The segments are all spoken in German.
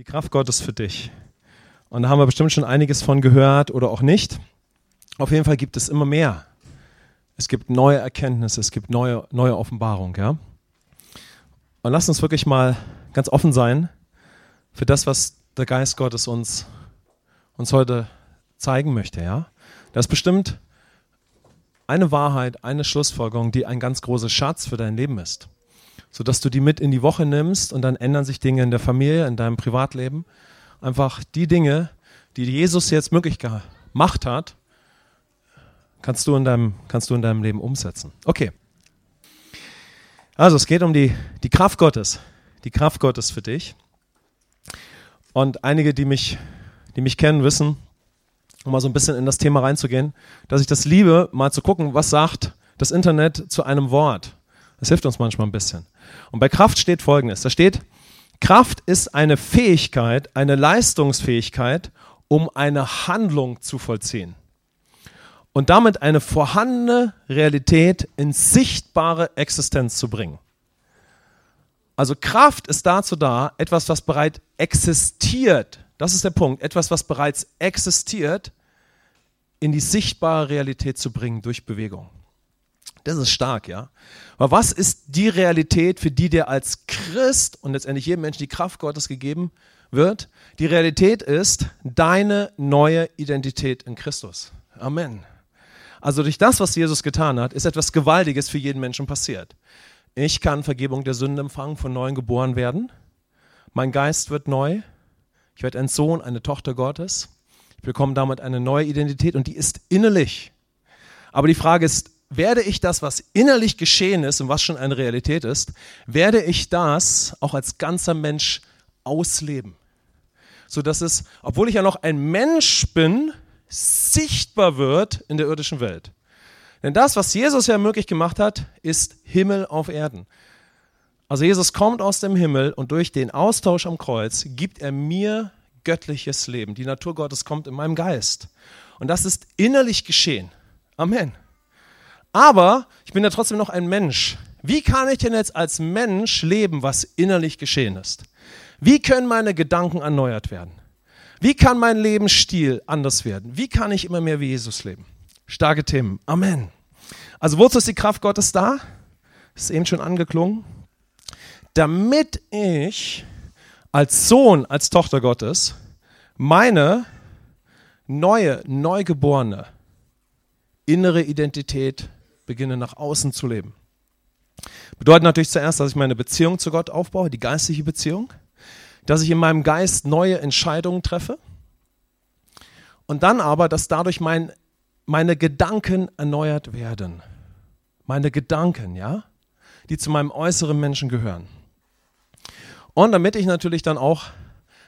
die Kraft Gottes für dich. Und da haben wir bestimmt schon einiges von gehört oder auch nicht. Auf jeden Fall gibt es immer mehr. Es gibt neue Erkenntnisse, es gibt neue, neue Offenbarung, ja. Und lasst uns wirklich mal ganz offen sein für das, was der Geist Gottes uns, uns heute zeigen möchte, ja. Das ist bestimmt eine Wahrheit, eine Schlussfolgerung, die ein ganz großer Schatz für dein Leben ist sodass du die mit in die Woche nimmst und dann ändern sich Dinge in der Familie, in deinem Privatleben. Einfach die Dinge, die Jesus jetzt möglich gemacht hat, kannst du in deinem, kannst du in deinem Leben umsetzen. Okay. Also es geht um die, die Kraft Gottes. Die Kraft Gottes für dich. Und einige, die mich, die mich kennen, wissen, um mal so ein bisschen in das Thema reinzugehen, dass ich das liebe, mal zu gucken, was sagt das Internet zu einem Wort. Das hilft uns manchmal ein bisschen. Und bei Kraft steht Folgendes. Da steht, Kraft ist eine Fähigkeit, eine Leistungsfähigkeit, um eine Handlung zu vollziehen. Und damit eine vorhandene Realität in sichtbare Existenz zu bringen. Also Kraft ist dazu da, etwas, was bereits existiert, das ist der Punkt, etwas, was bereits existiert, in die sichtbare Realität zu bringen durch Bewegung. Das ist stark, ja. Aber was ist die Realität, für die dir als Christ und letztendlich jedem Menschen die Kraft Gottes gegeben wird? Die Realität ist deine neue Identität in Christus. Amen. Also durch das, was Jesus getan hat, ist etwas Gewaltiges für jeden Menschen passiert. Ich kann Vergebung der Sünde empfangen, von neuem geboren werden. Mein Geist wird neu. Ich werde ein Sohn, eine Tochter Gottes. Ich bekomme damit eine neue Identität und die ist innerlich. Aber die Frage ist, werde ich das, was innerlich geschehen ist und was schon eine Realität ist, werde ich das auch als ganzer Mensch ausleben. So dass es, obwohl ich ja noch ein Mensch bin, sichtbar wird in der irdischen Welt. Denn das, was Jesus ja möglich gemacht hat, ist Himmel auf Erden. Also Jesus kommt aus dem Himmel und durch den Austausch am Kreuz gibt er mir göttliches Leben. Die Natur Gottes kommt in meinem Geist. Und das ist innerlich geschehen. Amen. Aber ich bin ja trotzdem noch ein Mensch. Wie kann ich denn jetzt als Mensch leben, was innerlich geschehen ist? Wie können meine Gedanken erneuert werden? Wie kann mein Lebensstil anders werden? Wie kann ich immer mehr wie Jesus leben? Starke Themen. Amen. Also wozu ist die Kraft Gottes da? ist eben schon angeklungen. Damit ich als Sohn, als Tochter Gottes meine neue, neugeborene innere Identität beginne nach außen zu leben. Bedeutet natürlich zuerst, dass ich meine Beziehung zu Gott aufbaue, die geistliche Beziehung, dass ich in meinem Geist neue Entscheidungen treffe und dann aber, dass dadurch mein, meine Gedanken erneuert werden. Meine Gedanken, ja, die zu meinem äußeren Menschen gehören. Und damit ich natürlich dann auch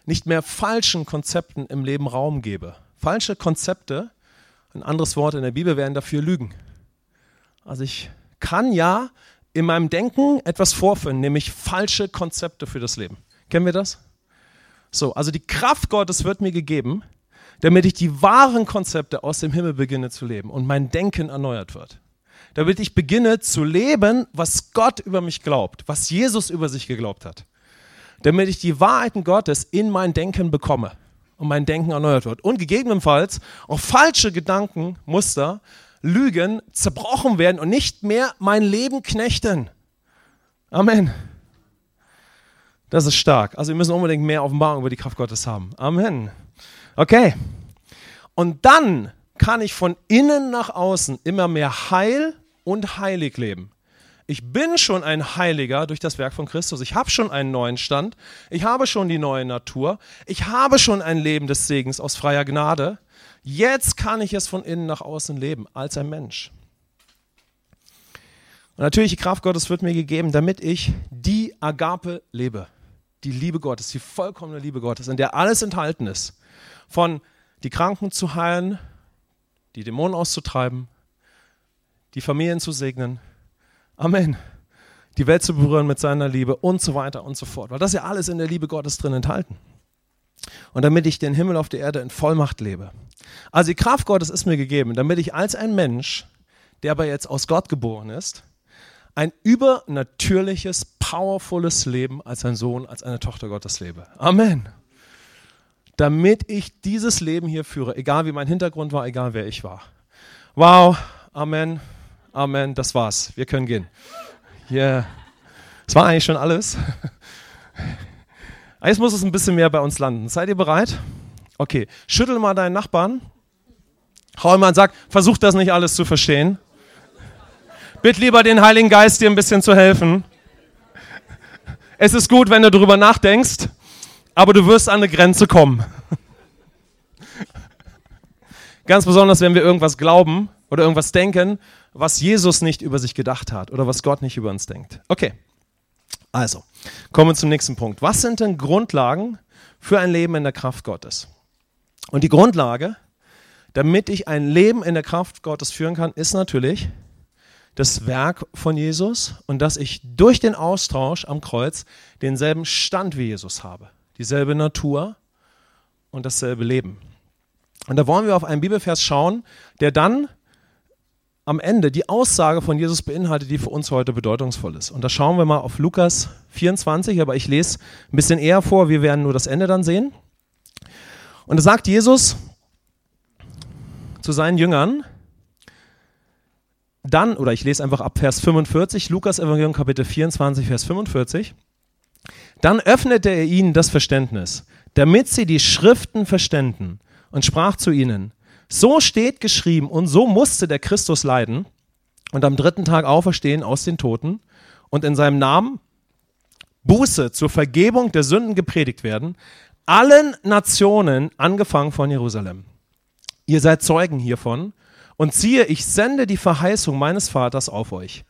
nicht mehr falschen Konzepten im Leben Raum gebe. Falsche Konzepte, ein anderes Wort in der Bibel wären dafür Lügen. Also ich kann ja in meinem Denken etwas vorfinden, nämlich falsche Konzepte für das Leben. Kennen wir das? So, also die Kraft Gottes wird mir gegeben, damit ich die wahren Konzepte aus dem Himmel beginne zu leben und mein Denken erneuert wird. Damit ich beginne zu leben, was Gott über mich glaubt, was Jesus über sich geglaubt hat. Damit ich die Wahrheiten Gottes in mein Denken bekomme und mein Denken erneuert wird. Und gegebenenfalls auch falsche Gedanken, Muster Lügen zerbrochen werden und nicht mehr mein Leben knechten. Amen. Das ist stark. Also wir müssen unbedingt mehr Offenbarung über die Kraft Gottes haben. Amen. Okay. Und dann kann ich von innen nach außen immer mehr heil und heilig leben. Ich bin schon ein Heiliger durch das Werk von Christus. Ich habe schon einen neuen Stand. Ich habe schon die neue Natur. Ich habe schon ein Leben des Segens aus freier Gnade. Jetzt kann ich es von innen nach außen leben, als ein Mensch. Und natürlich, die Kraft Gottes wird mir gegeben, damit ich die Agape lebe. Die Liebe Gottes, die vollkommene Liebe Gottes, in der alles enthalten ist. Von die Kranken zu heilen, die Dämonen auszutreiben, die Familien zu segnen. Amen. Die Welt zu berühren mit seiner Liebe und so weiter und so fort. Weil das ist ja alles in der Liebe Gottes drin enthalten und damit ich den Himmel auf der Erde in Vollmacht lebe. Also die Kraft Gottes ist mir gegeben, damit ich als ein Mensch, der aber jetzt aus Gott geboren ist, ein übernatürliches, powervolles Leben als ein Sohn, als eine Tochter Gottes lebe. Amen. damit ich dieses Leben hier führe, egal wie mein Hintergrund war, egal wer ich war. Wow, Amen, Amen, das war's. Wir können gehen. Yeah. Das war eigentlich schon alles. Jetzt muss es ein bisschen mehr bei uns landen. Seid ihr bereit? Okay, schüttel mal deinen Nachbarn. Hau mal und sag, versuch das nicht alles zu verstehen. Bitt lieber den Heiligen Geist, dir ein bisschen zu helfen. Es ist gut, wenn du darüber nachdenkst, aber du wirst an eine Grenze kommen. Ganz besonders, wenn wir irgendwas glauben oder irgendwas denken, was Jesus nicht über sich gedacht hat oder was Gott nicht über uns denkt. Okay, also kommen wir zum nächsten Punkt. Was sind denn Grundlagen für ein Leben in der Kraft Gottes? Und die Grundlage, damit ich ein Leben in der Kraft Gottes führen kann, ist natürlich das Werk von Jesus und dass ich durch den Austausch am Kreuz denselben Stand wie Jesus habe, dieselbe Natur und dasselbe Leben. Und da wollen wir auf einen Bibelvers schauen, der dann am Ende die Aussage von Jesus beinhaltet, die für uns heute bedeutungsvoll ist. Und da schauen wir mal auf Lukas 24, aber ich lese ein bisschen eher vor, wir werden nur das Ende dann sehen. Und da sagt Jesus zu seinen Jüngern, dann, oder ich lese einfach ab Vers 45, Lukas Evangelium Kapitel 24, Vers 45, dann öffnete er ihnen das Verständnis, damit sie die Schriften verständen und sprach zu ihnen, so steht geschrieben und so musste der Christus leiden und am dritten Tag auferstehen aus den Toten und in seinem Namen Buße zur Vergebung der Sünden gepredigt werden, allen Nationen, angefangen von Jerusalem. Ihr seid Zeugen hiervon und siehe, ich sende die Verheißung meines Vaters auf euch.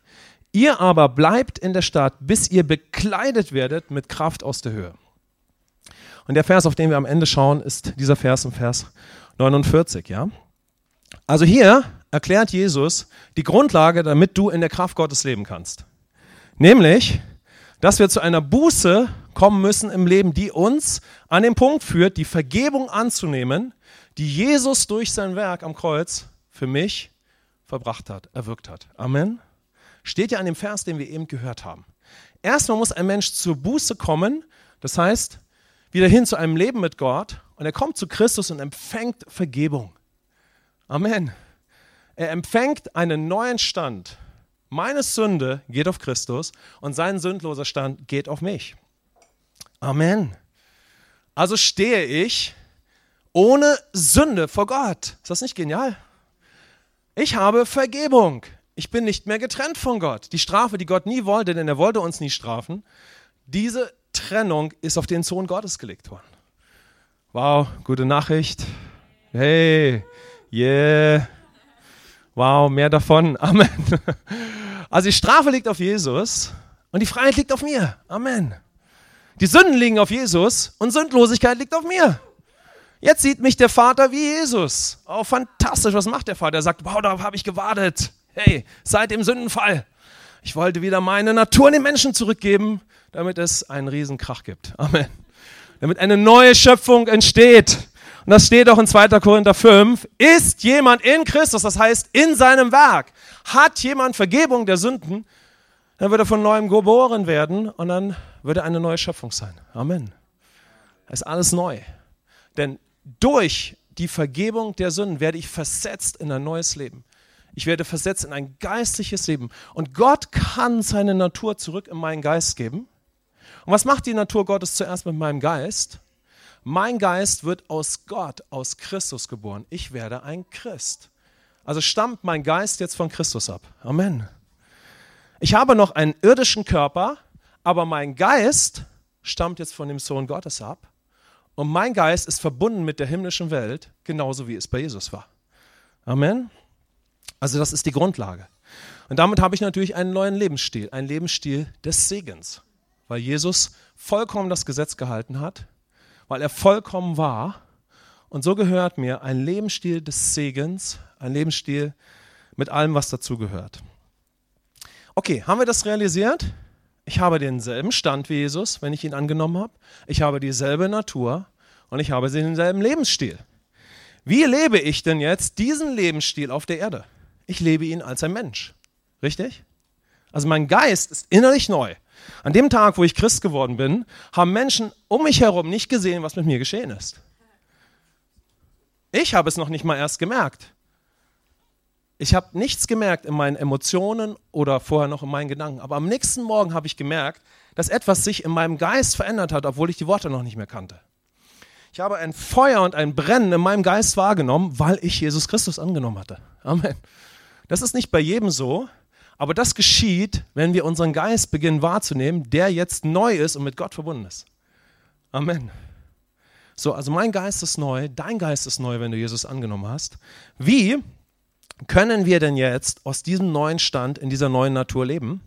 Ihr aber bleibt in der Stadt, bis ihr bekleidet werdet mit Kraft aus der Höhe. Und der Vers, auf den wir am Ende schauen, ist dieser Vers im Vers 49, ja? Also hier erklärt Jesus die Grundlage, damit du in der Kraft Gottes leben kannst. Nämlich, dass wir zu einer Buße kommen müssen im Leben, die uns an den Punkt führt, die Vergebung anzunehmen, die Jesus durch sein Werk am Kreuz für mich verbracht hat, erwirkt hat. Amen. Steht ja an dem Vers, den wir eben gehört haben. Erstmal muss ein Mensch zur Buße kommen, das heißt, wieder hin zu einem Leben mit Gott und er kommt zu Christus und empfängt Vergebung. Amen. Er empfängt einen neuen Stand. Meine Sünde geht auf Christus und sein sündloser Stand geht auf mich. Amen. Also stehe ich ohne Sünde vor Gott. Ist das nicht genial? Ich habe Vergebung. Ich bin nicht mehr getrennt von Gott. Die Strafe, die Gott nie wollte, denn er wollte uns nie strafen, diese Trennung ist auf den Sohn Gottes gelegt worden. Wow, gute Nachricht. Hey, yeah. Wow, mehr davon. Amen. Also die Strafe liegt auf Jesus und die Freiheit liegt auf mir. Amen. Die Sünden liegen auf Jesus und Sündlosigkeit liegt auf mir. Jetzt sieht mich der Vater wie Jesus. Oh, fantastisch. Was macht der Vater? Er sagt, wow, darauf habe ich gewartet. Hey, seit dem Sündenfall. Ich wollte wieder meine Natur den Menschen zurückgeben, damit es einen Riesenkrach gibt. Amen. Damit eine neue Schöpfung entsteht. Und das steht auch in 2. Korinther 5. Ist jemand in Christus, das heißt in seinem Werk, hat jemand Vergebung der Sünden, dann wird er von neuem geboren werden und dann wird er eine neue Schöpfung sein. Amen. Es ist alles neu. Denn durch die Vergebung der Sünden werde ich versetzt in ein neues Leben. Ich werde versetzt in ein geistliches Leben. Und Gott kann seine Natur zurück in meinen Geist geben. Und was macht die Natur Gottes zuerst mit meinem Geist? Mein Geist wird aus Gott, aus Christus geboren. Ich werde ein Christ. Also stammt mein Geist jetzt von Christus ab. Amen. Ich habe noch einen irdischen Körper, aber mein Geist stammt jetzt von dem Sohn Gottes ab. Und mein Geist ist verbunden mit der himmlischen Welt, genauso wie es bei Jesus war. Amen. Also das ist die Grundlage. Und damit habe ich natürlich einen neuen Lebensstil, einen Lebensstil des Segens, weil Jesus vollkommen das Gesetz gehalten hat, weil er vollkommen war. Und so gehört mir ein Lebensstil des Segens, ein Lebensstil mit allem, was dazugehört. Okay, haben wir das realisiert? Ich habe denselben Stand wie Jesus, wenn ich ihn angenommen habe. Ich habe dieselbe Natur und ich habe denselben Lebensstil. Wie lebe ich denn jetzt diesen Lebensstil auf der Erde? Ich lebe ihn als ein Mensch. Richtig? Also mein Geist ist innerlich neu. An dem Tag, wo ich Christ geworden bin, haben Menschen um mich herum nicht gesehen, was mit mir geschehen ist. Ich habe es noch nicht mal erst gemerkt. Ich habe nichts gemerkt in meinen Emotionen oder vorher noch in meinen Gedanken. Aber am nächsten Morgen habe ich gemerkt, dass etwas sich in meinem Geist verändert hat, obwohl ich die Worte noch nicht mehr kannte. Ich habe ein Feuer und ein Brennen in meinem Geist wahrgenommen, weil ich Jesus Christus angenommen hatte. Amen. Das ist nicht bei jedem so, aber das geschieht, wenn wir unseren Geist beginnen wahrzunehmen, der jetzt neu ist und mit Gott verbunden ist. Amen. So, also mein Geist ist neu, dein Geist ist neu, wenn du Jesus angenommen hast. Wie können wir denn jetzt aus diesem neuen Stand in dieser neuen Natur leben?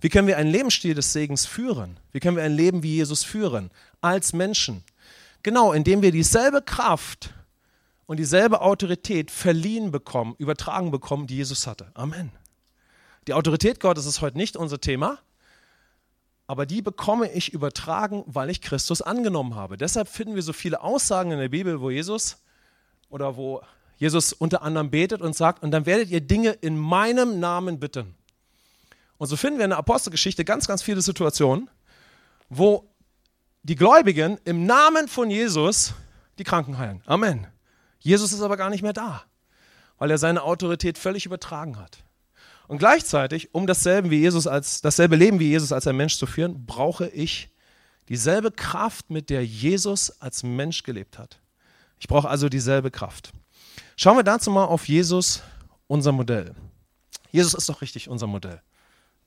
Wie können wir einen Lebensstil des Segens führen? Wie können wir ein Leben wie Jesus führen? Als Menschen. Genau, indem wir dieselbe Kraft und dieselbe Autorität verliehen bekommen, übertragen bekommen, die Jesus hatte. Amen. Die Autorität Gottes ist heute nicht unser Thema, aber die bekomme ich übertragen, weil ich Christus angenommen habe. Deshalb finden wir so viele Aussagen in der Bibel, wo Jesus oder wo Jesus unter anderem betet und sagt, und dann werdet ihr Dinge in meinem Namen bitten. Und so finden wir in der Apostelgeschichte ganz, ganz viele Situationen, wo die Gläubigen im Namen von Jesus die Kranken heilen. Amen. Jesus ist aber gar nicht mehr da, weil er seine Autorität völlig übertragen hat. Und gleichzeitig, um dasselbe, wie Jesus als, dasselbe Leben wie Jesus als ein Mensch zu führen, brauche ich dieselbe Kraft, mit der Jesus als Mensch gelebt hat. Ich brauche also dieselbe Kraft. Schauen wir dazu mal auf Jesus, unser Modell. Jesus ist doch richtig unser Modell.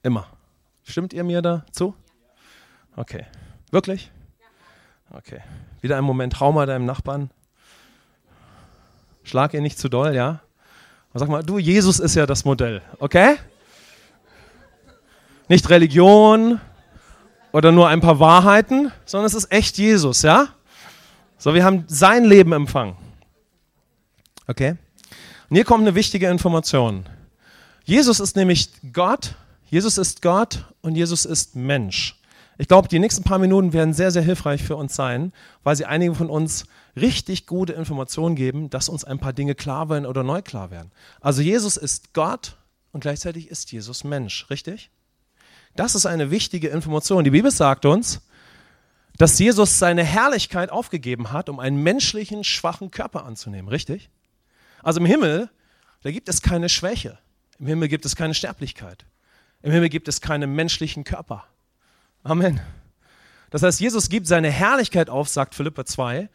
Immer. Stimmt ihr mir dazu? Okay. Wirklich? Okay. Wieder ein Moment Trauma deinem Nachbarn. Schlag ihn nicht zu doll, ja? Sag mal, du, Jesus ist ja das Modell, okay? Nicht Religion oder nur ein paar Wahrheiten, sondern es ist echt Jesus, ja? So, wir haben sein Leben empfangen. Okay? Und hier kommt eine wichtige Information. Jesus ist nämlich Gott, Jesus ist Gott und Jesus ist Mensch. Ich glaube, die nächsten paar Minuten werden sehr, sehr hilfreich für uns sein, weil sie einigen von uns richtig gute Informationen geben, dass uns ein paar Dinge klar werden oder neu klar werden. Also Jesus ist Gott und gleichzeitig ist Jesus Mensch, richtig? Das ist eine wichtige Information. Die Bibel sagt uns, dass Jesus seine Herrlichkeit aufgegeben hat, um einen menschlichen, schwachen Körper anzunehmen, richtig? Also im Himmel, da gibt es keine Schwäche. Im Himmel gibt es keine Sterblichkeit. Im Himmel gibt es keine menschlichen Körper. Amen. Das heißt, Jesus gibt seine Herrlichkeit auf, sagt Philippa 2,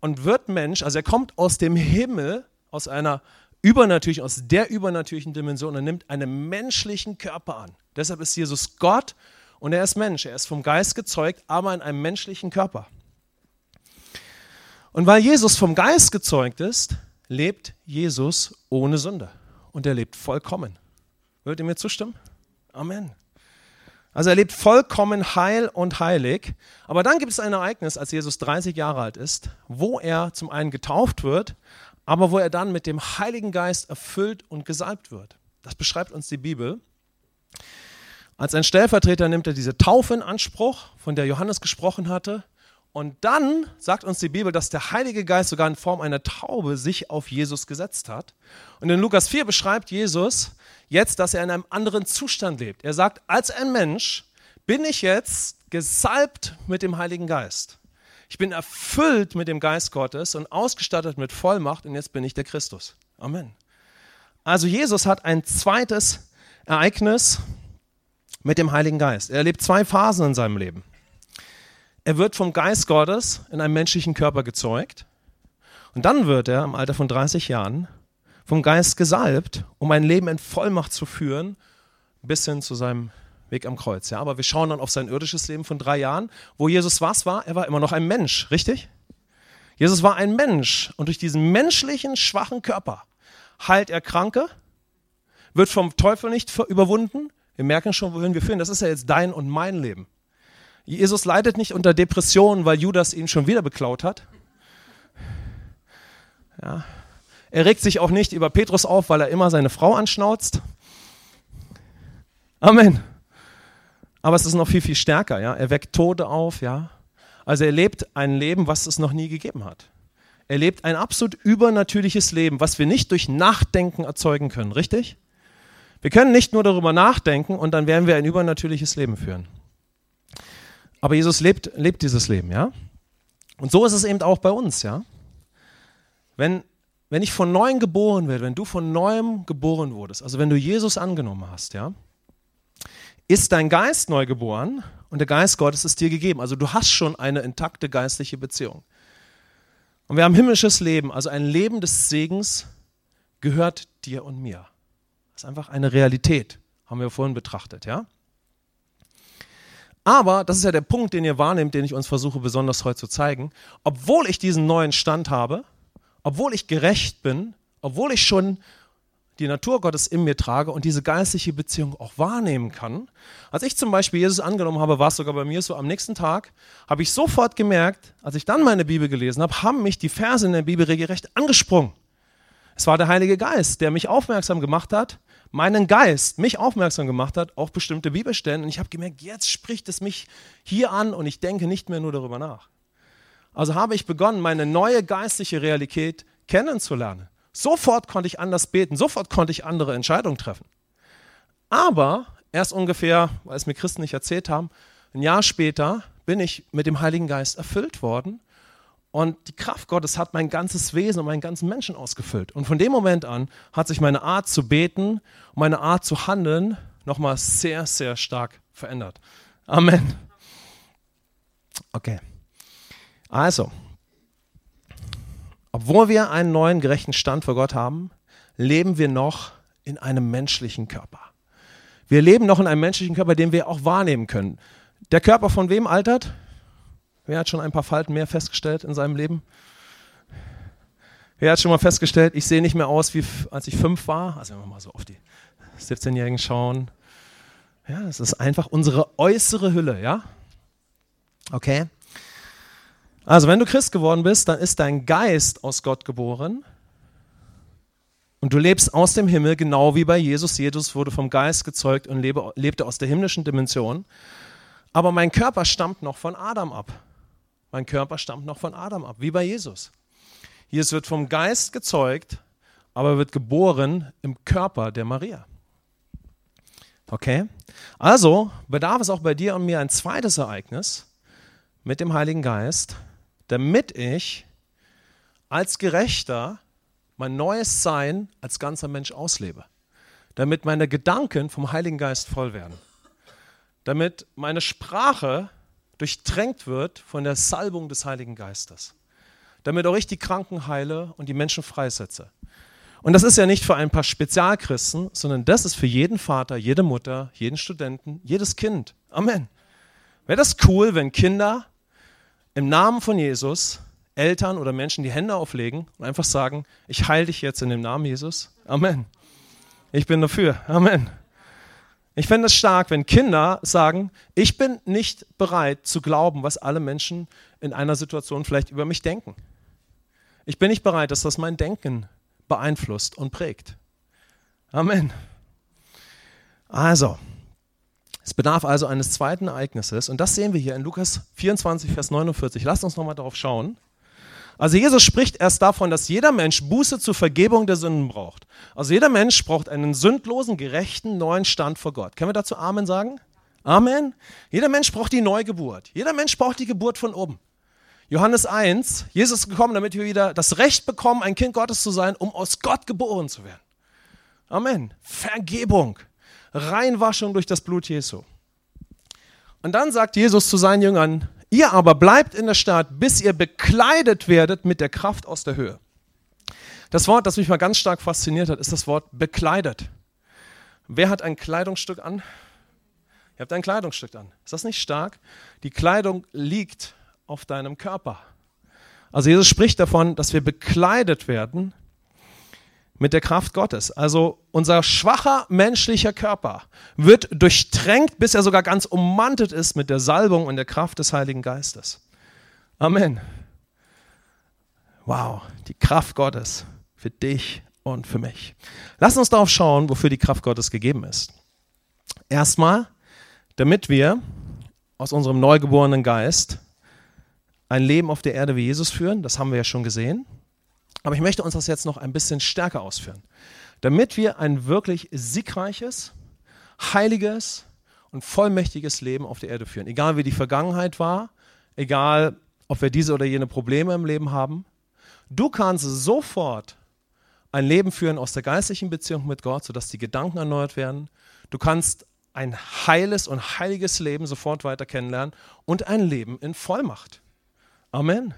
und wird Mensch, also er kommt aus dem Himmel, aus einer übernatürlichen, aus der übernatürlichen Dimension und nimmt einen menschlichen Körper an. Deshalb ist Jesus Gott und er ist Mensch. Er ist vom Geist gezeugt, aber in einem menschlichen Körper. Und weil Jesus vom Geist gezeugt ist, lebt Jesus ohne Sünde. Und er lebt vollkommen. Würdet ihr mir zustimmen? Amen. Also er lebt vollkommen heil und heilig. Aber dann gibt es ein Ereignis, als Jesus 30 Jahre alt ist, wo er zum einen getauft wird, aber wo er dann mit dem Heiligen Geist erfüllt und gesalbt wird. Das beschreibt uns die Bibel. Als ein Stellvertreter nimmt er diese Taufe in Anspruch, von der Johannes gesprochen hatte. Und dann sagt uns die Bibel, dass der Heilige Geist sogar in Form einer Taube sich auf Jesus gesetzt hat. Und in Lukas 4 beschreibt Jesus, jetzt, dass er in einem anderen Zustand lebt. Er sagt, als ein Mensch bin ich jetzt gesalbt mit dem Heiligen Geist. Ich bin erfüllt mit dem Geist Gottes und ausgestattet mit Vollmacht und jetzt bin ich der Christus. Amen. Also Jesus hat ein zweites Ereignis mit dem Heiligen Geist. Er erlebt zwei Phasen in seinem Leben. Er wird vom Geist Gottes in einem menschlichen Körper gezeugt und dann wird er im Alter von 30 Jahren vom Geist gesalbt, um ein Leben in Vollmacht zu führen, bis hin zu seinem Weg am Kreuz. Ja, aber wir schauen dann auf sein irdisches Leben von drei Jahren, wo Jesus was war? Er war immer noch ein Mensch, richtig? Jesus war ein Mensch und durch diesen menschlichen, schwachen Körper heilt er Kranke, wird vom Teufel nicht überwunden. Wir merken schon, wohin wir führen. Das ist ja jetzt dein und mein Leben. Jesus leidet nicht unter Depressionen, weil Judas ihn schon wieder beklaut hat. Ja, er regt sich auch nicht über Petrus auf, weil er immer seine Frau anschnauzt. Amen. Aber es ist noch viel, viel stärker. Ja? Er weckt Tode auf. Ja? Also er lebt ein Leben, was es noch nie gegeben hat. Er lebt ein absolut übernatürliches Leben, was wir nicht durch Nachdenken erzeugen können, richtig? Wir können nicht nur darüber nachdenken und dann werden wir ein übernatürliches Leben führen. Aber Jesus lebt, lebt dieses Leben, ja? Und so ist es eben auch bei uns, ja? Wenn, wenn ich von neuem geboren werde, wenn du von neuem geboren wurdest, also wenn du Jesus angenommen hast, ja, ist dein Geist neu geboren und der Geist Gottes ist dir gegeben. Also du hast schon eine intakte geistliche Beziehung. Und wir haben himmlisches Leben, also ein Leben des Segens gehört dir und mir. Das ist einfach eine Realität, haben wir vorhin betrachtet, ja? Aber, das ist ja der Punkt, den ihr wahrnehmt, den ich uns versuche besonders heute zu zeigen, obwohl ich diesen neuen Stand habe, obwohl ich gerecht bin, obwohl ich schon die Natur Gottes in mir trage und diese geistliche Beziehung auch wahrnehmen kann. Als ich zum Beispiel Jesus angenommen habe, war es sogar bei mir so, am nächsten Tag habe ich sofort gemerkt, als ich dann meine Bibel gelesen habe, haben mich die Verse in der Bibel regelrecht angesprungen. Es war der Heilige Geist, der mich aufmerksam gemacht hat, meinen Geist mich aufmerksam gemacht hat auf bestimmte Bibelstellen und ich habe gemerkt, jetzt spricht es mich hier an und ich denke nicht mehr nur darüber nach. Also habe ich begonnen, meine neue geistliche Realität kennenzulernen. Sofort konnte ich anders beten, sofort konnte ich andere Entscheidungen treffen. Aber erst ungefähr, weil es mir Christen nicht erzählt haben, ein Jahr später bin ich mit dem Heiligen Geist erfüllt worden und die Kraft Gottes hat mein ganzes Wesen und meinen ganzen Menschen ausgefüllt. Und von dem Moment an hat sich meine Art zu beten und meine Art zu handeln nochmal sehr, sehr stark verändert. Amen. Okay. Also, obwohl wir einen neuen gerechten Stand vor Gott haben, leben wir noch in einem menschlichen Körper. Wir leben noch in einem menschlichen Körper, den wir auch wahrnehmen können. Der Körper von wem altert? Wer hat schon ein paar Falten mehr festgestellt in seinem Leben? Wer hat schon mal festgestellt, ich sehe nicht mehr aus, wie als ich fünf war? Also wenn wir mal so auf die 17-Jährigen schauen. Ja, es ist einfach unsere äußere Hülle, ja? Okay? Also, wenn du Christ geworden bist, dann ist dein Geist aus Gott geboren und du lebst aus dem Himmel, genau wie bei Jesus. Jesus wurde vom Geist gezeugt und lebte aus der himmlischen Dimension. Aber mein Körper stammt noch von Adam ab. Mein Körper stammt noch von Adam ab, wie bei Jesus. Jesus wird vom Geist gezeugt, aber wird geboren im Körper der Maria. Okay? Also bedarf es auch bei dir und mir ein zweites Ereignis mit dem Heiligen Geist, damit ich als Gerechter mein neues Sein als ganzer Mensch auslebe. Damit meine Gedanken vom Heiligen Geist voll werden. Damit meine Sprache durchtränkt wird von der Salbung des Heiligen Geistes. Damit auch ich die Kranken heile und die Menschen freisetze. Und das ist ja nicht für ein paar Spezialchristen, sondern das ist für jeden Vater, jede Mutter, jeden Studenten, jedes Kind. Amen. Wäre das cool, wenn Kinder im Namen von Jesus Eltern oder Menschen die Hände auflegen und einfach sagen, ich heile dich jetzt in dem Namen Jesus. Amen. Ich bin dafür. Amen. Ich fände es stark, wenn Kinder sagen, ich bin nicht bereit zu glauben, was alle Menschen in einer Situation vielleicht über mich denken. Ich bin nicht bereit, dass das mein Denken beeinflusst und prägt. Amen. Also, es bedarf also eines zweiten Ereignisses und das sehen wir hier in Lukas 24, Vers 49. Lasst uns nochmal darauf schauen. Also Jesus spricht erst davon, dass jeder Mensch Buße zur Vergebung der Sünden braucht. Also jeder Mensch braucht einen sündlosen, gerechten, neuen Stand vor Gott. Können wir dazu Amen sagen? Amen. Jeder Mensch braucht die Neugeburt. Jeder Mensch braucht die Geburt von oben. Johannes 1, Jesus ist gekommen, damit wir wieder das Recht bekommen, ein Kind Gottes zu sein, um aus Gott geboren zu werden. Amen. Vergebung. Reinwaschung durch das Blut Jesu. Und dann sagt Jesus zu seinen Jüngern, ihr aber bleibt in der Stadt, bis ihr bekleidet werdet mit der Kraft aus der Höhe. Das Wort, das mich mal ganz stark fasziniert hat, ist das Wort bekleidet. Wer hat ein Kleidungsstück an? Ihr habt ein Kleidungsstück an. Ist das nicht stark? Die Kleidung liegt auf deinem Körper. Also Jesus spricht davon, dass wir bekleidet werden mit der Kraft Gottes. Also unser schwacher menschlicher Körper wird durchtränkt, bis er sogar ganz ummantet ist mit der Salbung und der Kraft des Heiligen Geistes. Amen. Wow, die Kraft Gottes für dich und für mich. Lass uns darauf schauen, wofür die Kraft Gottes gegeben ist. Erstmal, damit wir aus unserem neugeborenen Geist ein Leben auf der Erde wie Jesus führen, das haben wir ja schon gesehen. Aber ich möchte uns das jetzt noch ein bisschen stärker ausführen. Damit wir ein wirklich siegreiches, heiliges und vollmächtiges Leben auf der Erde führen. Egal wie die Vergangenheit war, egal ob wir diese oder jene Probleme im Leben haben. Du kannst sofort ein Leben führen aus der geistlichen Beziehung mit Gott, sodass die Gedanken erneuert werden. Du kannst ein heiles und heiliges Leben sofort weiter kennenlernen und ein Leben in Vollmacht. Amen.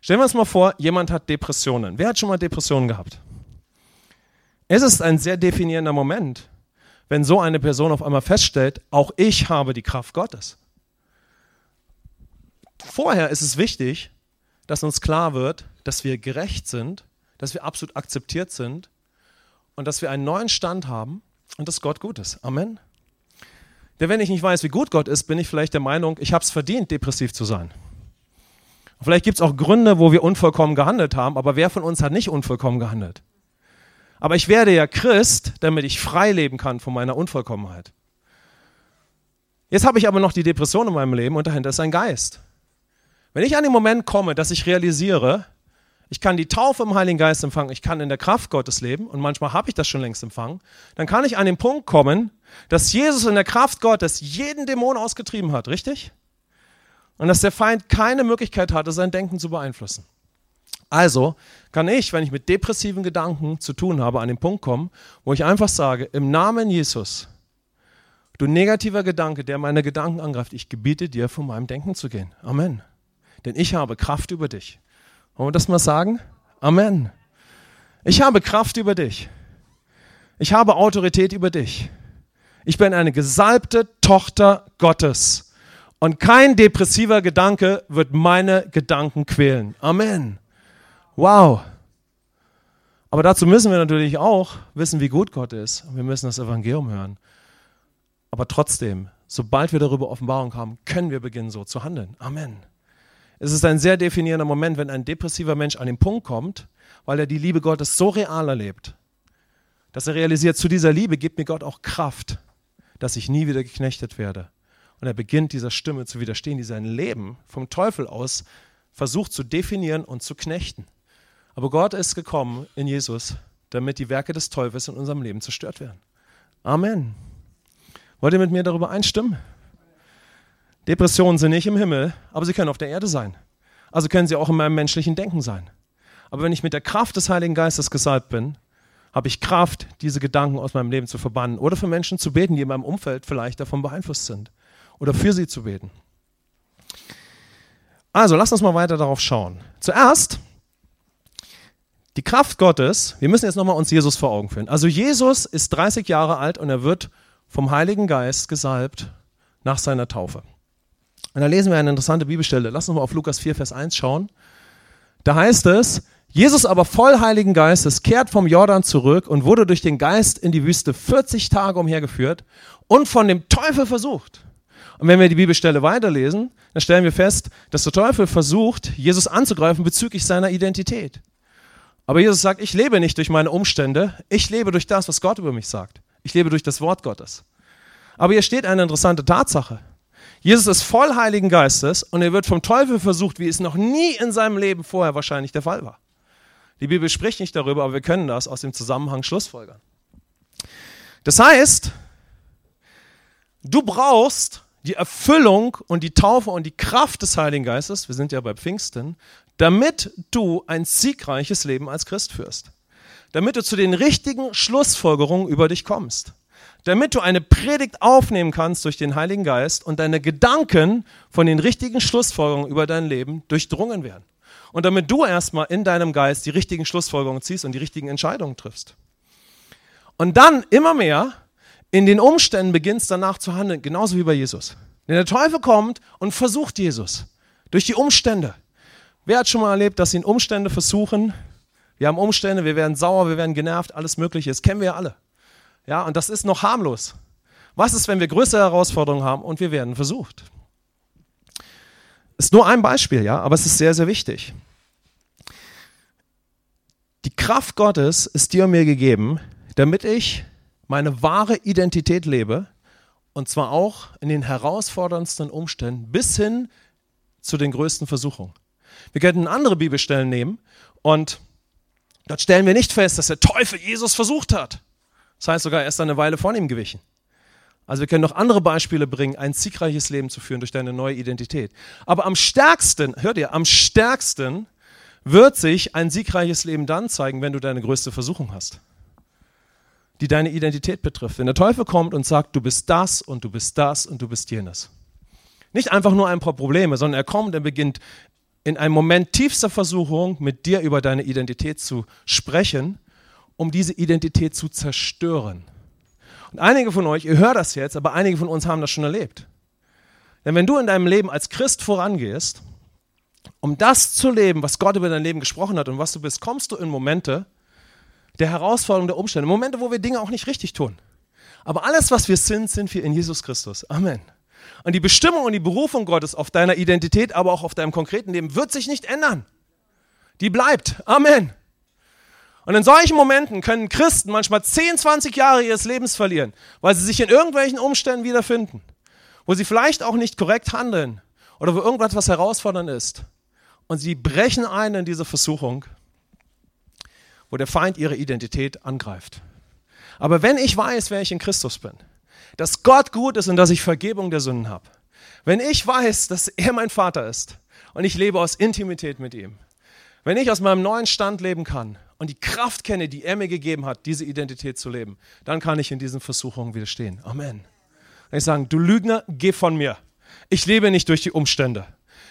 Stellen wir uns mal vor, jemand hat Depressionen. Wer hat schon mal Depressionen gehabt? Es ist ein sehr definierender Moment, wenn so eine Person auf einmal feststellt, auch ich habe die Kraft Gottes. Vorher ist es wichtig, dass uns klar wird, dass wir gerecht sind, dass wir absolut akzeptiert sind und dass wir einen neuen Stand haben und dass Gott gut ist. Amen. Denn wenn ich nicht weiß, wie gut Gott ist, bin ich vielleicht der Meinung, ich habe es verdient, depressiv zu sein. Vielleicht gibt es auch Gründe, wo wir unvollkommen gehandelt haben, aber wer von uns hat nicht unvollkommen gehandelt? Aber ich werde ja Christ, damit ich frei leben kann von meiner Unvollkommenheit. Jetzt habe ich aber noch die Depression in meinem Leben und dahinter ist ein Geist. Wenn ich an den Moment komme, dass ich realisiere, ich kann die Taufe im Heiligen Geist empfangen, ich kann in der Kraft Gottes leben und manchmal habe ich das schon längst empfangen, dann kann ich an den Punkt kommen, dass Jesus in der Kraft Gottes jeden Dämon ausgetrieben hat, richtig? Und dass der Feind keine Möglichkeit hatte, sein Denken zu beeinflussen. Also kann ich, wenn ich mit depressiven Gedanken zu tun habe, an den Punkt kommen, wo ich einfach sage, im Namen Jesus, du negativer Gedanke, der meine Gedanken angreift, ich gebiete dir, von meinem Denken zu gehen. Amen. Denn ich habe Kraft über dich. Wollen wir das mal sagen? Amen. Ich habe Kraft über dich. Ich habe Autorität über dich. Ich bin eine gesalbte Tochter Gottes. Und kein depressiver Gedanke wird meine Gedanken quälen. Amen. Wow. Aber dazu müssen wir natürlich auch wissen, wie gut Gott ist. Wir müssen das Evangelium hören. Aber trotzdem, sobald wir darüber Offenbarung haben, können wir beginnen, so zu handeln. Amen. Es ist ein sehr definierender Moment, wenn ein depressiver Mensch an den Punkt kommt, weil er die Liebe Gottes so real erlebt, dass er realisiert, zu dieser Liebe gibt mir Gott auch Kraft, dass ich nie wieder geknechtet werde. Und er beginnt dieser Stimme zu widerstehen, die sein Leben vom Teufel aus versucht zu definieren und zu knechten. Aber Gott ist gekommen in Jesus, damit die Werke des Teufels in unserem Leben zerstört werden. Amen. Wollt ihr mit mir darüber einstimmen? Depressionen sind nicht im Himmel, aber sie können auf der Erde sein. Also können sie auch in meinem menschlichen Denken sein. Aber wenn ich mit der Kraft des Heiligen Geistes gesalbt bin, habe ich Kraft, diese Gedanken aus meinem Leben zu verbannen oder für Menschen zu beten, die in meinem Umfeld vielleicht davon beeinflusst sind oder für sie zu beten. Also, lass uns mal weiter darauf schauen. Zuerst, die Kraft Gottes, wir müssen jetzt nochmal uns Jesus vor Augen führen. Also Jesus ist 30 Jahre alt und er wird vom Heiligen Geist gesalbt nach seiner Taufe. Und da lesen wir eine interessante Bibelstelle. Lass uns mal auf Lukas 4, Vers 1 schauen. Da heißt es, Jesus aber voll Heiligen Geistes kehrt vom Jordan zurück und wurde durch den Geist in die Wüste 40 Tage umhergeführt und von dem Teufel versucht. Und wenn wir die Bibelstelle weiterlesen, dann stellen wir fest, dass der Teufel versucht, Jesus anzugreifen bezüglich seiner Identität. Aber Jesus sagt, ich lebe nicht durch meine Umstände, ich lebe durch das, was Gott über mich sagt. Ich lebe durch das Wort Gottes. Aber hier steht eine interessante Tatsache. Jesus ist voll Heiligen Geistes und er wird vom Teufel versucht, wie es noch nie in seinem Leben vorher wahrscheinlich der Fall war. Die Bibel spricht nicht darüber, aber wir können das aus dem Zusammenhang schlussfolgern. Das heißt, du brauchst die Erfüllung und die Taufe und die Kraft des Heiligen Geistes, wir sind ja bei Pfingsten, damit du ein siegreiches Leben als Christ führst. Damit du zu den richtigen Schlussfolgerungen über dich kommst. Damit du eine Predigt aufnehmen kannst durch den Heiligen Geist und deine Gedanken von den richtigen Schlussfolgerungen über dein Leben durchdrungen werden. Und damit du erstmal in deinem Geist die richtigen Schlussfolgerungen ziehst und die richtigen Entscheidungen triffst. Und dann immer mehr in den Umständen beginnst danach zu handeln, genauso wie bei Jesus. Denn der Teufel kommt und versucht Jesus durch die Umstände. Wer hat schon mal erlebt, dass ihn Umstände versuchen? Wir haben Umstände, wir werden sauer, wir werden genervt, alles Mögliche. Das kennen wir ja alle. Ja, und das ist noch harmlos. Was ist, wenn wir größere Herausforderungen haben und wir werden versucht? Ist nur ein Beispiel, ja, aber es ist sehr, sehr wichtig. Die Kraft Gottes ist dir und mir gegeben, damit ich meine wahre Identität lebe, und zwar auch in den herausforderndsten Umständen bis hin zu den größten Versuchungen. Wir könnten andere Bibelstellen nehmen und dort stellen wir nicht fest, dass der Teufel Jesus versucht hat. Das heißt sogar, er ist eine Weile von ihm gewichen. Also wir können noch andere Beispiele bringen, ein siegreiches Leben zu führen durch deine neue Identität. Aber am stärksten, hört ihr, am stärksten wird sich ein siegreiches Leben dann zeigen, wenn du deine größte Versuchung hast, die deine Identität betrifft. Wenn der Teufel kommt und sagt, du bist das und du bist das und du bist jenes. Nicht einfach nur ein paar Probleme, sondern er kommt und beginnt in einem Moment tiefster Versuchung mit dir über deine Identität zu sprechen, um diese Identität zu zerstören. Und einige von euch, ihr hört das jetzt, aber einige von uns haben das schon erlebt. Denn wenn du in deinem Leben als Christ vorangehst, um das zu leben, was Gott über dein Leben gesprochen hat und was du bist, kommst du in Momente der Herausforderung der Umstände, Momente, wo wir Dinge auch nicht richtig tun. Aber alles, was wir sind, sind wir in Jesus Christus. Amen. Und die Bestimmung und die Berufung Gottes auf deiner Identität, aber auch auf deinem konkreten Leben wird sich nicht ändern. Die bleibt. Amen. Und in solchen Momenten können Christen manchmal 10, 20 Jahre ihres Lebens verlieren, weil sie sich in irgendwelchen Umständen wiederfinden, wo sie vielleicht auch nicht korrekt handeln oder wo irgendwas herausfordernd ist. Und sie brechen ein in diese Versuchung, wo der Feind ihre Identität angreift. Aber wenn ich weiß, wer ich in Christus bin, dass Gott gut ist und dass ich Vergebung der Sünden habe, wenn ich weiß, dass er mein Vater ist und ich lebe aus Intimität mit ihm, wenn ich aus meinem neuen Stand leben kann und die Kraft kenne, die er mir gegeben hat, diese Identität zu leben, dann kann ich in diesen Versuchungen widerstehen. Amen. Und ich sage, du Lügner, geh von mir. Ich lebe nicht durch die Umstände.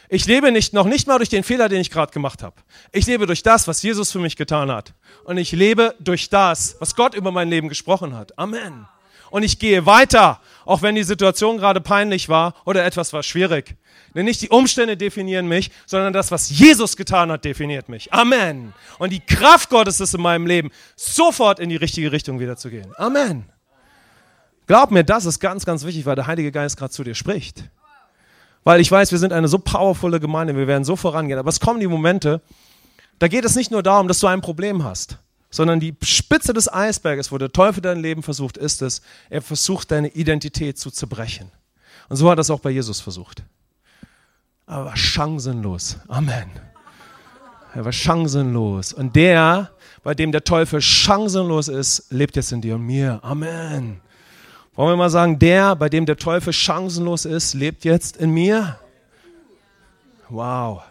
Ich lebe nicht, noch nicht mal durch den Fehler, den ich gerade gemacht habe. Ich lebe durch das, was Jesus für mich getan hat. Und ich lebe durch das, was Gott über mein Leben gesprochen hat. Amen und ich gehe weiter, auch wenn die Situation gerade peinlich war oder etwas war schwierig. Denn nicht die Umstände definieren mich, sondern das, was Jesus getan hat, definiert mich. Amen. Und die Kraft Gottes ist in meinem Leben, sofort in die richtige Richtung wieder zu gehen. Amen. Glaub mir, das ist ganz, ganz wichtig, weil der Heilige Geist gerade zu dir spricht. Weil ich weiß, wir sind eine so powervolle Gemeinde, wir werden so vorangehen. Aber es kommen die Momente, da geht es nicht nur darum, dass du ein Problem hast sondern die Spitze des Eisberges, wo der Teufel dein Leben versucht, ist es, er versucht deine Identität zu zerbrechen. Und so hat er es auch bei Jesus versucht. Aber war chancenlos. Amen. Er war chancenlos. Und der, bei dem der Teufel chancenlos ist, lebt jetzt in dir und mir. Amen. Wollen wir mal sagen, der, bei dem der Teufel chancenlos ist, lebt jetzt in mir? Wow.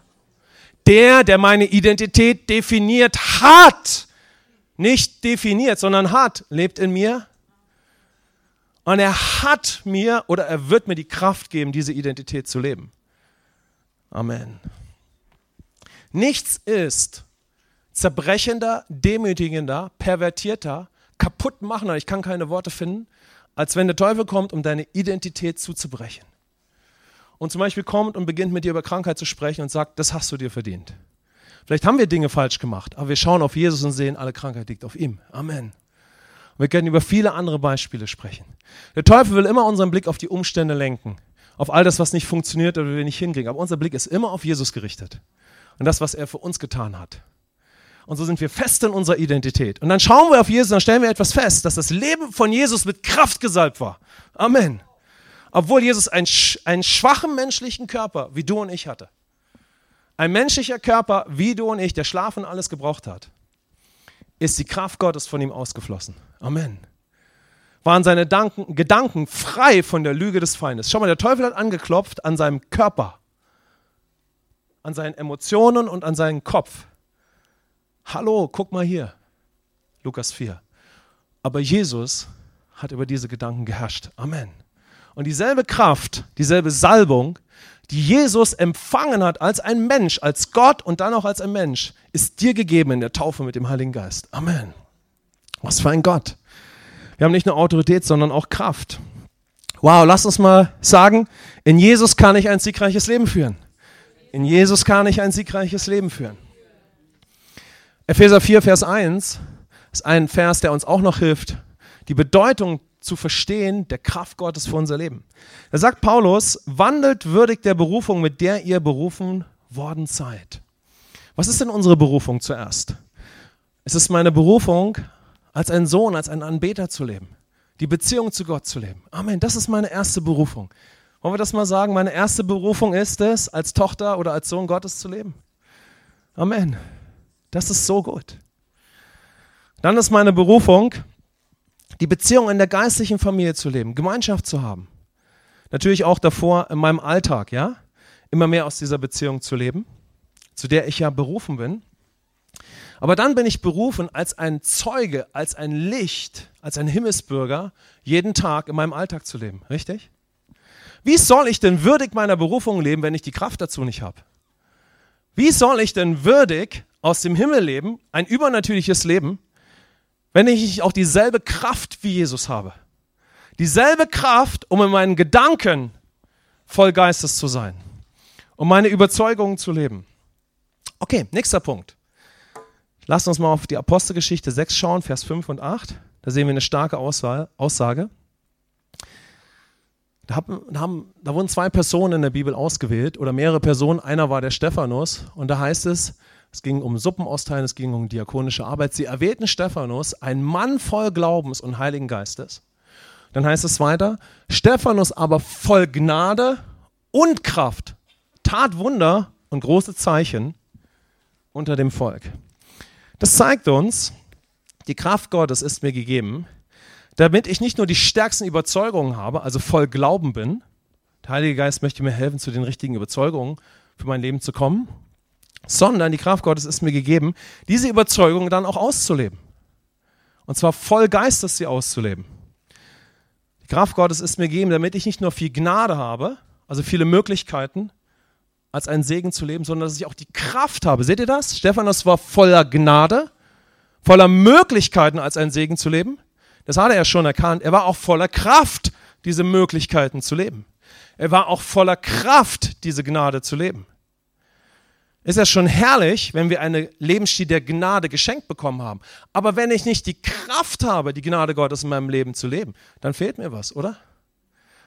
Der, der meine Identität definiert hat, nicht definiert, sondern hat, lebt in mir. Und er hat mir oder er wird mir die Kraft geben, diese Identität zu leben. Amen. Nichts ist zerbrechender, demütigender, pervertierter, kaputtmachender, ich kann keine Worte finden, als wenn der Teufel kommt, um deine Identität zuzubrechen. Und zum Beispiel kommt und beginnt mit dir über Krankheit zu sprechen und sagt, das hast du dir verdient. Vielleicht haben wir Dinge falsch gemacht, aber wir schauen auf Jesus und sehen, alle Krankheit liegt auf ihm. Amen. wir können über viele andere Beispiele sprechen. Der Teufel will immer unseren Blick auf die Umstände lenken, auf all das, was nicht funktioniert oder wir nicht hinkriegen. Aber unser Blick ist immer auf Jesus gerichtet und das, was er für uns getan hat. Und so sind wir fest in unserer Identität. Und dann schauen wir auf Jesus dann stellen wir etwas fest, dass das Leben von Jesus mit Kraft gesalbt war. Amen. Obwohl Jesus einen, einen schwachen menschlichen Körper wie du und ich hatte. Ein menschlicher Körper, wie du und ich, der Schlaf und alles gebraucht hat, ist die Kraft Gottes von ihm ausgeflossen. Amen. Waren seine Danken, Gedanken frei von der Lüge des Feindes. Schau mal, der Teufel hat angeklopft an seinem Körper, an seinen Emotionen und an seinen Kopf. Hallo, guck mal hier. Lukas 4. Aber Jesus hat über diese Gedanken geherrscht. Amen. Und dieselbe Kraft, dieselbe Salbung die Jesus empfangen hat als ein Mensch, als Gott und dann auch als ein Mensch, ist dir gegeben in der Taufe mit dem Heiligen Geist. Amen. Was für ein Gott. Wir haben nicht nur Autorität, sondern auch Kraft. Wow, lass uns mal sagen, in Jesus kann ich ein siegreiches Leben führen. In Jesus kann ich ein siegreiches Leben führen. Epheser 4, Vers 1 ist ein Vers, der uns auch noch hilft, die Bedeutung zu verstehen der Kraft Gottes für unser Leben. Da sagt Paulus, wandelt würdig der Berufung, mit der ihr berufen worden seid. Was ist denn unsere Berufung zuerst? Es ist meine Berufung, als ein Sohn, als ein Anbeter zu leben, die Beziehung zu Gott zu leben. Amen, das ist meine erste Berufung. Wollen wir das mal sagen? Meine erste Berufung ist es, als Tochter oder als Sohn Gottes zu leben. Amen. Das ist so gut. Dann ist meine Berufung, die Beziehung in der geistlichen Familie zu leben, Gemeinschaft zu haben. Natürlich auch davor in meinem Alltag, ja, immer mehr aus dieser Beziehung zu leben, zu der ich ja berufen bin. Aber dann bin ich berufen, als ein Zeuge, als ein Licht, als ein Himmelsbürger, jeden Tag in meinem Alltag zu leben. Richtig? Wie soll ich denn würdig meiner Berufung leben, wenn ich die Kraft dazu nicht habe? Wie soll ich denn würdig aus dem Himmel leben, ein übernatürliches Leben, wenn ich nicht auch dieselbe Kraft wie Jesus habe? Dieselbe Kraft, um in meinen Gedanken voll Geistes zu sein, um meine Überzeugungen zu leben. Okay, nächster Punkt. Lasst uns mal auf die Apostelgeschichte 6 schauen, Vers 5 und 8. Da sehen wir eine starke Aussage. Da, haben, da, wurden zwei Personen in der Bibel ausgewählt oder mehrere Personen. Einer war der Stephanus und da heißt es, es ging um Suppenosteilen, es ging um diakonische Arbeit. Sie erwählten Stephanus, ein Mann voll Glaubens und Heiligen Geistes. Dann heißt es weiter, Stephanus aber voll Gnade und Kraft tat Wunder und große Zeichen unter dem Volk. Das zeigt uns, die Kraft Gottes ist mir gegeben, damit ich nicht nur die stärksten Überzeugungen habe, also voll Glauben bin. Der Heilige Geist möchte mir helfen, zu den richtigen Überzeugungen für mein Leben zu kommen, sondern die Kraft Gottes ist mir gegeben, diese Überzeugungen dann auch auszuleben. Und zwar voll Geistes sie auszuleben. Die Kraft Gottes ist mir gegeben, damit ich nicht nur viel Gnade habe, also viele Möglichkeiten, als einen Segen zu leben, sondern dass ich auch die Kraft habe. Seht ihr das? Stephanus war voller Gnade, voller Möglichkeiten, als einen Segen zu leben. Das hat er ja schon erkannt. Er war auch voller Kraft, diese Möglichkeiten zu leben. Er war auch voller Kraft, diese Gnade zu leben. Ist ja schon herrlich, wenn wir eine Lebensstil der Gnade geschenkt bekommen haben. Aber wenn ich nicht die Kraft habe, die Gnade Gottes in meinem Leben zu leben, dann fehlt mir was, oder?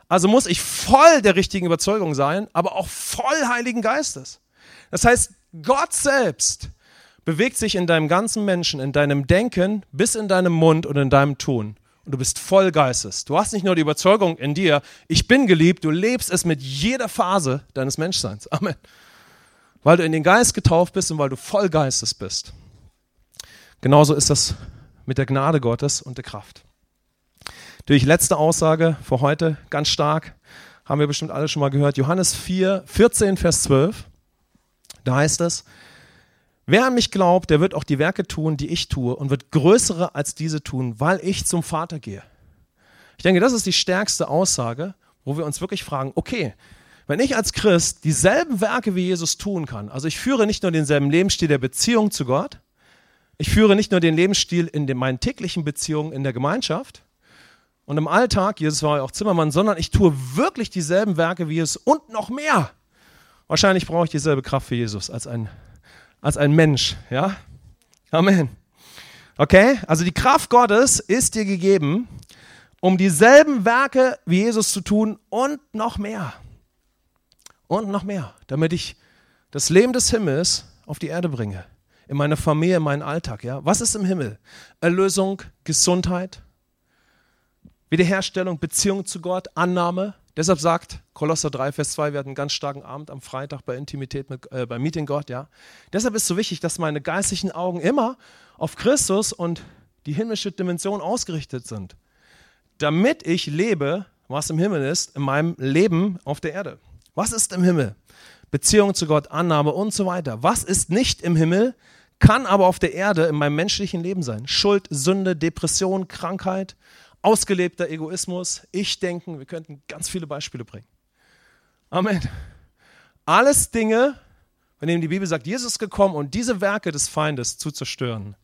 Also muss ich voll der richtigen Überzeugung sein, aber auch voll Heiligen Geistes. Das heißt, Gott selbst bewegt sich in deinem ganzen Menschen, in deinem Denken, bis in deinem Mund und in deinem Tun. Und du bist voll Geistes. Du hast nicht nur die Überzeugung in dir, ich bin geliebt, du lebst es mit jeder Phase deines Menschseins. Amen. Weil du in den Geist getauft bist und weil du voll Geistes bist. Genauso ist das mit der Gnade Gottes und der Kraft. Durch letzte Aussage für heute, ganz stark, haben wir bestimmt alle schon mal gehört. Johannes 4, 14, Vers 12. Da heißt es, Wer an mich glaubt, der wird auch die Werke tun, die ich tue und wird größere als diese tun, weil ich zum Vater gehe. Ich denke, das ist die stärkste Aussage, wo wir uns wirklich fragen, okay, wenn ich als Christ dieselben Werke wie Jesus tun kann, also ich führe nicht nur denselben Lebensstil der Beziehung zu Gott, ich führe nicht nur den Lebensstil in den, meinen täglichen Beziehungen in der Gemeinschaft und im Alltag, Jesus war ja auch Zimmermann, sondern ich tue wirklich dieselben Werke wie Jesus und noch mehr. Wahrscheinlich brauche ich dieselbe Kraft wie Jesus als ein als ein Mensch. Ja? Amen. Okay? Also die Kraft Gottes ist dir gegeben, um dieselben Werke wie Jesus zu tun und noch mehr. Und noch mehr, damit ich das Leben des Himmels auf die Erde bringe. In meine Familie, in meinen Alltag. Ja? Was ist im Himmel? Erlösung, Gesundheit, Wiederherstellung, Beziehung zu Gott, Annahme, Deshalb sagt Kolosser 3, Vers 2, wir hatten einen ganz starken Abend am Freitag bei Intimität, mit, äh, beim Meeting Gott, ja. Deshalb ist es so wichtig, dass meine geistlichen Augen immer auf Christus und die himmlische Dimension ausgerichtet sind, damit ich lebe, was im Himmel ist, in meinem Leben auf der Erde. Was ist im Himmel? Beziehung zu Gott, Annahme und so weiter. Was ist nicht im Himmel, kann aber auf der Erde in meinem menschlichen Leben sein? Schuld, Sünde, Depression, Krankheit, ausgelebter Egoismus, Ich-Denken. Wir könnten ganz viele Beispiele bringen. Amen. Alles Dinge, von denen die Bibel sagt, Jesus ist gekommen, um diese Werke des Feindes zu zerstören,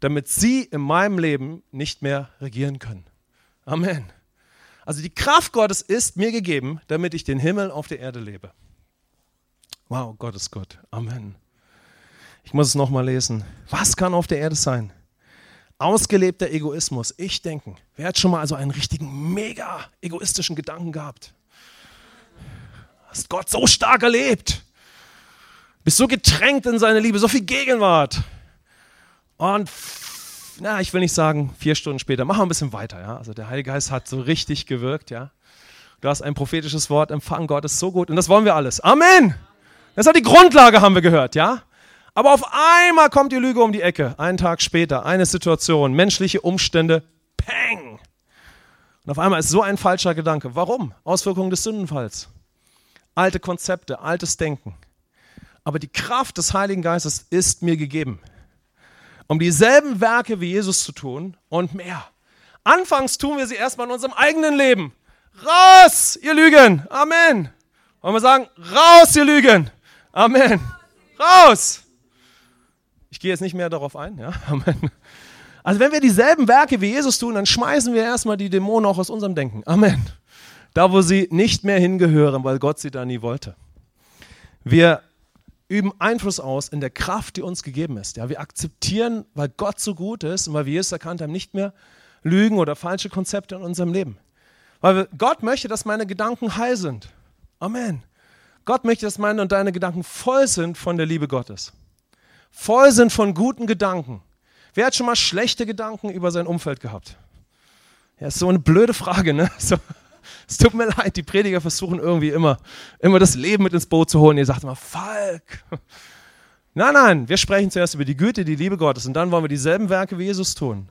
damit sie in meinem Leben nicht mehr regieren können. Amen. Also die Kraft Gottes ist mir gegeben, damit ich den Himmel auf der Erde lebe. Wow, Gott ist Gott. Amen. Ich muss es nochmal lesen. Was kann auf der Erde sein? Ausgelebter Egoismus, ich denken. Wer hat schon mal also einen richtigen mega egoistischen Gedanken gehabt? Hast Gott so stark erlebt? Bist so getränkt in seine Liebe, so viel Gegenwart. Und na, ich will nicht sagen, vier Stunden später, machen wir ein bisschen weiter, ja. Also der Heilige Geist hat so richtig gewirkt, ja. Du hast ein prophetisches Wort empfangen, Gott ist so gut und das wollen wir alles. Amen! Das ist die Grundlage, haben wir gehört, ja. Aber auf einmal kommt die Lüge um die Ecke. Einen Tag später, eine Situation, menschliche Umstände, peng. Und auf einmal ist so ein falscher Gedanke. Warum? Auswirkungen des Sündenfalls. Alte Konzepte, altes Denken. Aber die Kraft des Heiligen Geistes ist mir gegeben. Um dieselben Werke wie Jesus zu tun und mehr. Anfangs tun wir sie erstmal in unserem eigenen Leben. Raus, ihr Lügen. Amen. Wollen wir sagen, raus, ihr Lügen. Amen. Raus. Ich gehe jetzt nicht mehr darauf ein. Ja? Amen. Also wenn wir dieselben Werke wie Jesus tun, dann schmeißen wir erstmal die Dämonen auch aus unserem Denken. Amen. Da, wo sie nicht mehr hingehören, weil Gott sie da nie wollte. Wir üben Einfluss aus in der Kraft, die uns gegeben ist. Ja, wir akzeptieren, weil Gott so gut ist und weil wir Jesus erkannt haben, nicht mehr Lügen oder falsche Konzepte in unserem Leben. Weil Gott möchte, dass meine Gedanken heil sind. Amen. Gott möchte, dass meine und deine Gedanken voll sind von der Liebe Gottes. Voll sind von guten Gedanken. Wer hat schon mal schlechte Gedanken über sein Umfeld gehabt? Ja, ist so eine blöde Frage, ne? So, es tut mir leid, die Prediger versuchen irgendwie immer, immer das Leben mit ins Boot zu holen. Ihr sagt immer, Falk. Nein, nein, wir sprechen zuerst über die Güte, die Liebe Gottes und dann wollen wir dieselben Werke wie Jesus tun,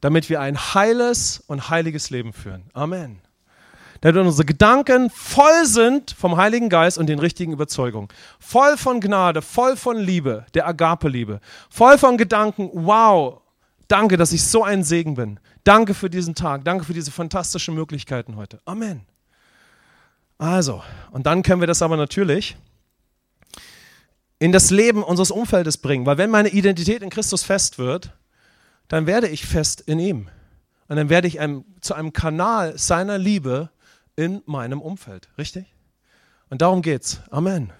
damit wir ein heiles und heiliges Leben führen. Amen damit unsere Gedanken voll sind vom Heiligen Geist und den richtigen Überzeugungen. Voll von Gnade, voll von Liebe, der Agape-Liebe. Voll von Gedanken, wow, danke, dass ich so ein Segen bin. Danke für diesen Tag, danke für diese fantastischen Möglichkeiten heute. Amen. Also, und dann können wir das aber natürlich in das Leben unseres Umfeldes bringen, weil wenn meine Identität in Christus fest wird, dann werde ich fest in ihm. Und dann werde ich einem, zu einem Kanal seiner Liebe in meinem Umfeld. Richtig? Und darum geht's. Amen.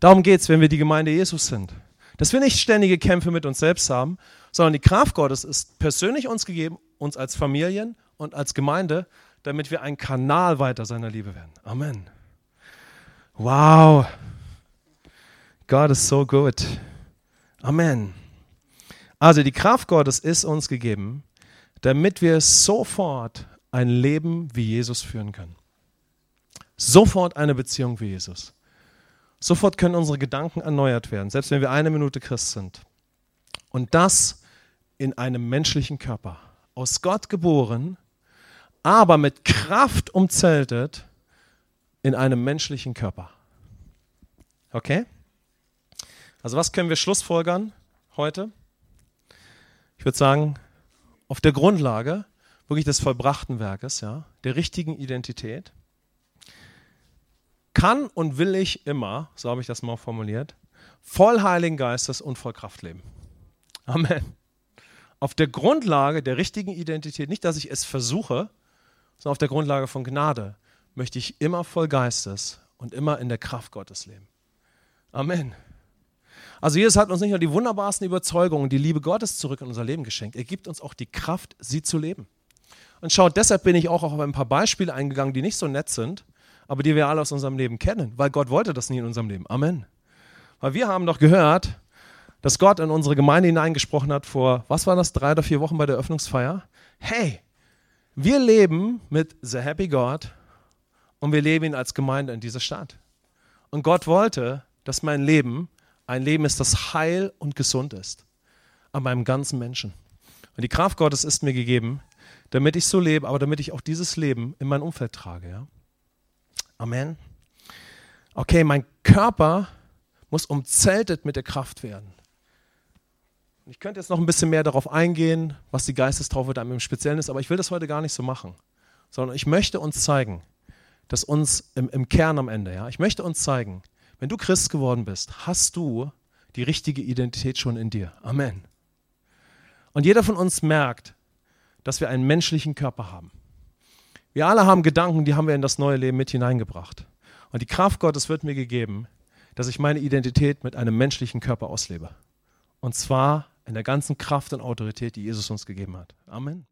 Darum geht's, wenn wir die Gemeinde Jesus sind. Dass wir nicht ständige Kämpfe mit uns selbst haben, sondern die Kraft Gottes ist persönlich uns gegeben, uns als Familien und als Gemeinde, damit wir ein Kanal weiter seiner Liebe werden. Amen. Wow. God is so good. Amen. Also die Kraft Gottes ist uns gegeben, damit wir sofort ein Leben wie Jesus führen können. Sofort eine Beziehung wie Jesus. Sofort können unsere Gedanken erneuert werden, selbst wenn wir eine Minute Christ sind. Und das in einem menschlichen Körper. Aus Gott geboren, aber mit Kraft umzeltet in einem menschlichen Körper. Okay? Also was können wir schlussfolgern heute? Ich würde sagen, auf der Grundlage wirklich des vollbrachten Werkes, ja, der richtigen Identität, kann und will ich immer, so habe ich das mal formuliert, voll Heiligen Geistes und voll Kraft leben. Amen. Auf der Grundlage der richtigen Identität, nicht, dass ich es versuche, sondern auf der Grundlage von Gnade möchte ich immer voll Geistes und immer in der Kraft Gottes leben. Amen. Also Jesus hat uns nicht nur die wunderbarsten Überzeugungen, die Liebe Gottes zurück in unser Leben geschenkt, er gibt uns auch die Kraft, sie zu leben. Und schaut, deshalb bin ich auch auf ein paar Beispiele eingegangen, die nicht so nett sind, aber die wir alle aus unserem Leben kennen, weil Gott wollte das nie in unserem Leben. Amen. Weil wir haben doch gehört, dass Gott in unsere Gemeinde hineingesprochen hat vor, was war das, drei oder vier Wochen bei der Öffnungsfeier? Hey, wir leben mit The Happy God und wir leben ihn als Gemeinde in dieser Stadt. Und Gott wollte, dass mein Leben ein Leben ist, das heil und gesund ist. An meinem ganzen Menschen. Und die Kraft Gottes ist mir gegeben, damit ich so lebe, aber damit ich auch dieses Leben in mein Umfeld trage. Ja? Amen. Okay, mein Körper muss umzeltet mit der Kraft werden. Ich könnte jetzt noch ein bisschen mehr darauf eingehen, was die Geistestaufe da im Speziellen ist, aber ich will das heute gar nicht so machen, sondern ich möchte uns zeigen, dass uns im, im Kern am Ende, ja, ich möchte uns zeigen, wenn du Christ geworden bist, hast du die richtige Identität schon in dir. Amen. Und jeder von uns merkt, dass wir einen menschlichen Körper haben. Wir alle haben Gedanken, die haben wir in das neue Leben mit hineingebracht. Und die Kraft Gottes wird mir gegeben, dass ich meine Identität mit einem menschlichen Körper auslebe. Und zwar in der ganzen Kraft und Autorität, die Jesus uns gegeben hat. Amen.